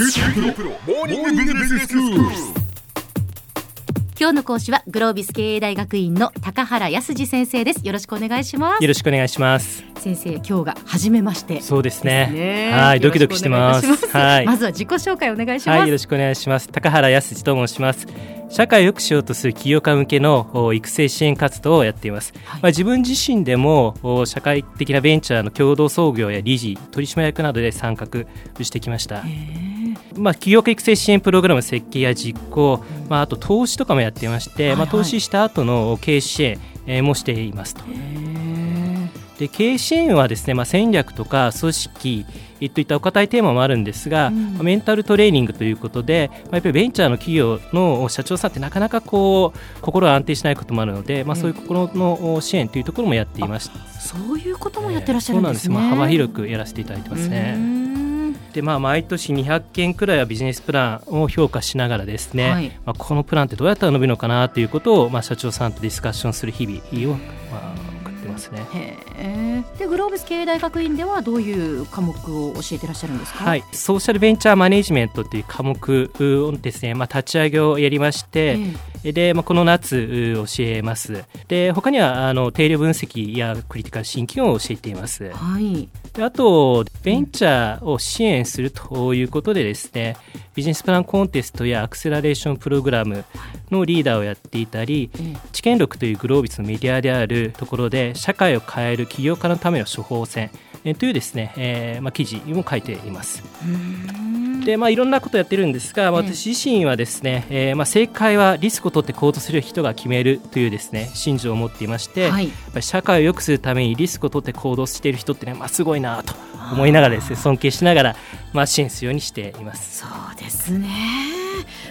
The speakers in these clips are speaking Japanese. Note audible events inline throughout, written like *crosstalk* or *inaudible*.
今日の講師はグロービス経営大学院の高原康二先生です。よろしくお願いします。よろしくお願いします。先生今日が初めまして。そうですね。ね。はいドキドキしてます。はい。まずは自己紹介お願いします、はいよろしくお願いします。高原康二と申します。社会を良くしようとする起業家向けのお育成支援活動をやっています、はい。まあ、自分自身でもお社会的なベンチャーの共同創業や理事取締役などで参画してきましたまあ、起業家育成支援プログラム設計や実行、まあ、あと投資とかもやっていまして、はいはい。まあ、投資した後の経営支援えーもしていますと。で経営支援はですね、まあ、戦略とか組織といったお堅いテーマもあるんですが、うん。まあメンタルトレーニングということで、まあ、やっぱりベンチャーの企業の社長さんってなかなかこう心が安定しないこともあるので、まあ、そういう心の支援というところもやっていました。そういうこともやってらっしゃるんですね、そうなんです、まあ、幅広くやらせていただいてますね。んでまあ、毎年200件くらいはビジネスプランを評価しながらですね、はいまあ、このプランってどうやったら伸びるのかなということを、まあ、社長さんとディスカッションする日々を、まあ、送ってますね。へえでグロービス経営大学院ではどういう科目を教えてらっしゃるんですか？はい、ソーシャルベンチャーマネジメントという科目をですね、まあ、立ち上げをやりまして、で、まあ、この夏う教えます。で、他にはあの定量分析やクリティカルシンキングを教えています。はいであと、ベンチャーを支援するということでですね、ビジネスプランコンテストやアクセラレーションプログラムのリーダーをやっていたり、ええ知見録というグロービスのメディアであるところで、社会を変える起業家のための処方箋えというですね、えーまあ、記事も書いています。でまあ、いろんなことやってるんですが、まあええ私自身はですね、えーまあ、正解はリスクを取って行動する人が決めるというですね信条を持っていまして、はい。やっぱり社会を良くするためにリスクを取って行動している人ってね、まあ、すごいなと思いながらですね尊敬しながら、まあ、支援するようにしています。そうですね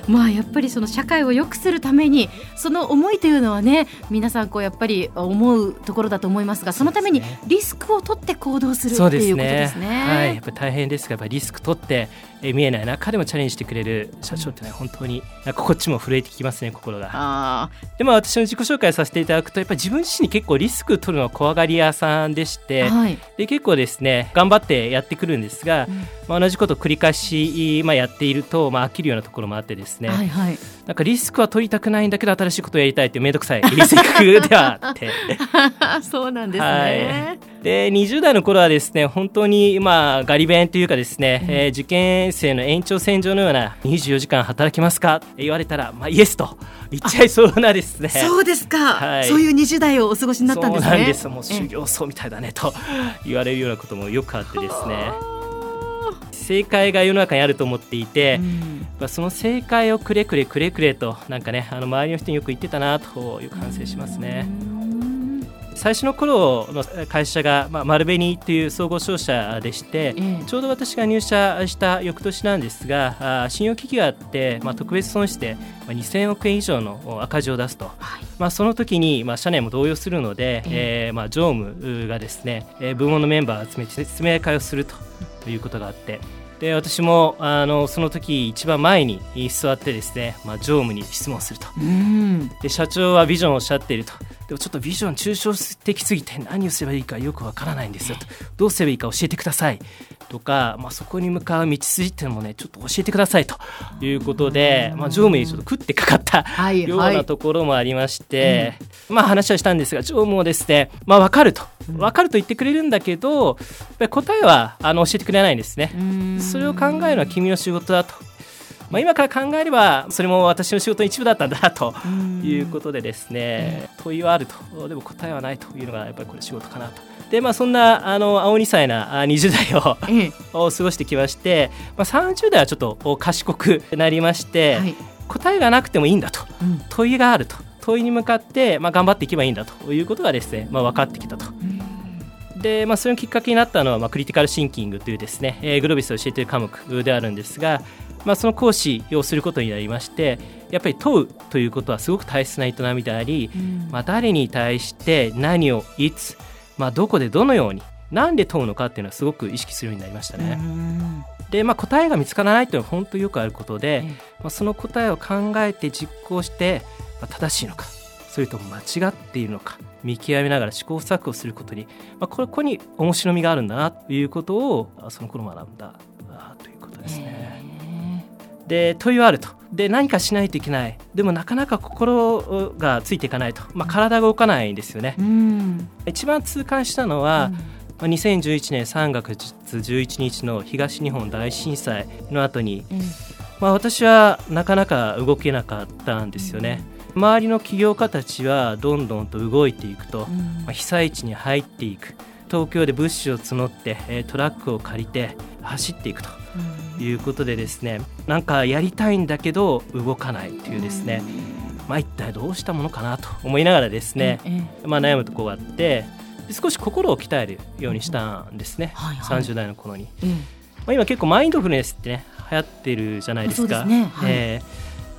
まあやっぱりその社会を良くするためにその思いというのはね皆さんこうやっぱり思うところだと思いますがそのためにリスクを取って行動するそうっていうことですね。はい、やっぱり大変ですがやっぱりリスク取って、えー見えない中でもチャレンジしてくれる社長ってね本当になんかこっちも震えてきますね心が。あでまあ私の自己紹介させていただくとやっぱり自分自身に結構リスク取るのは怖がり屋さんでして、ーはい、で結構ですね頑張ってやってくるんですが、うん。まあ、同じことを繰り返し、まあ、やっていると、まあ、飽きるようなところもあってですね、はいはい。なんかリスクは取りたくないんだけど新しいことをやりたいって面倒くさい性格ではあって。*laughs* そうなんですはね。い、で20代の頃はですね本当にまあガリ弁というかですね、えー受験生の延長線上のような24時間働きますか？って言われたら、まあ、イエスと言っちゃいそうなですね。そうですか、はい。そういう20代をお過ごしになったんですね。そうなんです。もうええ。修行僧みたいだねと *laughs* 言われるようなこともよくあってですね。正解が世の中にあると思っていて、うん。まあその正解をくれくれくれくれとなんかねあの周りの人によく言ってたなという感性しますね。最初の頃の会社が、まあ、丸紅という総合商社でして、ええ。ちょうど私が入社した翌年なんですがあー信用危機があって、まあ、特別損失で、まあ、2000億円以上の赤字を出すと、はい。まあ、その時に、まあ、社内も動揺するので、ええ。ーまあ、常務がですね、えー部門のメンバーを集めて説明会をするということがあってで私もあのその時一番前に座ってですね、まあ、常務に質問すると。うん。で社長はビジョンをおっしゃっていると。でもちょっとビジョン抽象的すぎて何をすればいいかよくわからないんですよと。どうすればいいか教えてくださいとか、まあ、そこに向かう道筋っていうのもねちょっと教えてくださいということで、まあ、常務にちょっと食ってかかったはいようはないところもありまして、まあ話はしたんですが常務もですね、まあ、分かると。分かると言ってくれるんだけど答えはあの教えてくれないんですね。うん。それを考えるのは君の仕事だと。まあ、今から考えればそれも私の仕事の一部だったんだなということでですね問いはあると。でも答えはないというのがやっぱりこれ仕事かなと。でまあ、そんなあの青2歳なあ20代をええ。*laughs* を過ごしてきまして、まあ、30代はちょっとお賢くなりまして、はい。答えがなくてもいいんだと。うん。問いがあると。問いに向かって、まあ、頑張っていけばいいんだと。いうことがですね、まあ、分かってきたと。で、まあ、それのきっかけになったのは、まあ、クリティカルシンキングというですね、えーグロービスを教えている科目であるんですが、まあ、その講師をすることになりましてやっぱり問うということはすごく大切な営みであり、うん。まあ、誰に対して何をいつ、まあ、どこでどのようになんで問うのかっていうのはすごく意識するようになりましたね。うんで、まあ、答えが見つからないというのは本当によくあることで、えまあ、その答えを考えて実行して、まあ、正しいのかそれとも間違っているのか見極めながら試行錯誤することに、まあ、これここに面白みがあるんだなということをあその頃学んだあということですね。えで問いはあると。で何かしないといけない。でもなかなか心がついていかないと、まあ、体が動かないんですよね、うん、一番痛感したのは、まあ、2011年3月11日の東日本大震災の後に、うん、まあ、私はなかなか動けなかったんですよね、周りの起業家たちはどんどんと動いていくと、まあ、被災地に入っていく。東京で物資を募ってトラックを借りて走っていくということでですねなんかやりたいんだけど動かないというですね、まあ、一体どうしたものかなと思いながらですね、まあ、悩むところがあって少し心を鍛えるようにしたんですね、はいはい、30代の頃に、まあ、今結構マインドフルネスってね流行ってるじゃないですか。で、ね。はい。え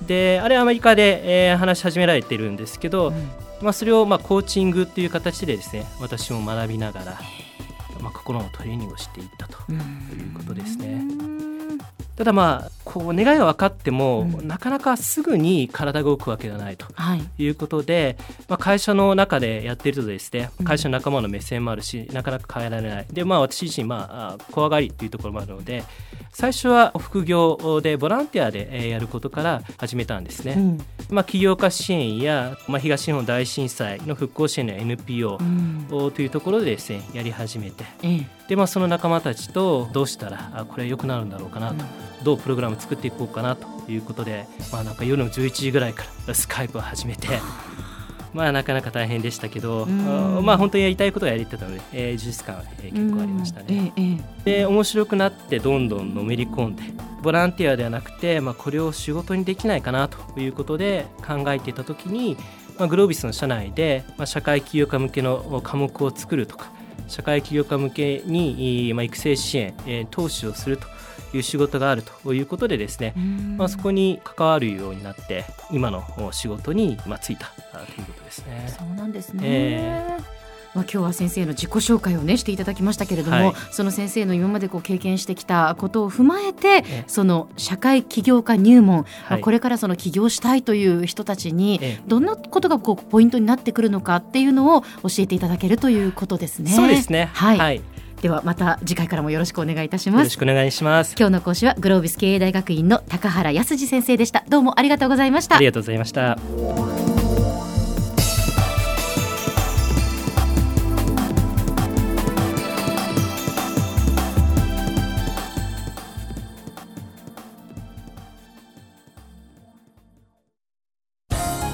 ー、であれアメリカで、えー、話し始められてるんですけど、うん、まあ、それをまあコーチングっていう形でですね私も学びながら、まあ、心のトレーニングをしていったということですね。ただまあこう願いは分かっても、うん、なかなかすぐに体が動くわけではないとい。うことで、はい、まあ、会社の中でやっているとですね会社の仲間の目線もあるし、なかなか変えられない。でまあ私自身まあ怖がりというところもあるので最初は副業でボランティアでやることから始めたんですね、うん、まあ、起業家支援や、まあ、東日本大震災の復興支援の NPO というところでですねやり始めて、でまあ、その仲間たちとどうしたらこれ良くなるんだろうかなと、うん、どうプログラム作っていこうかなということで、まあ、なんか夜の11時ぐらいからスカイプを始めて。まあなかなか大変でしたけど、まあ本当にやりたいことがやりたいので、えー、充実感、えー、結構ありましたね。えー、で面白くなってどんどんのめり込んでボランティアではなくて、まあ、これを仕事にできないかなということで考えていた時に、まあ、グロービスの社内で、まあ、社会起業家向けの科目を作るとか社会起業家向けに、まあ、育成支援、えー、投資をするという仕事があるということでですね、まあ、そこに関わるようになって今の仕事に、まあ、ついたということですね。そうなんですね、えーまあ、今日は先生の自己紹介をねしていただきましたけれども、はい、その先生の今までこう経験してきたことを踏まえてその社会起業家入門、まあ、これからその起業したいという人たちにどんなことがこうポイントになってくるのかっていうのを教えていただけるということですね。そうですね。はい、はい。ではまた次回からもよろしくお願いいたします。よろしくお願いします。今日の講師はグロービス経営大学院の高原康次先生でした。どうもありがとうございました。ありがとうございました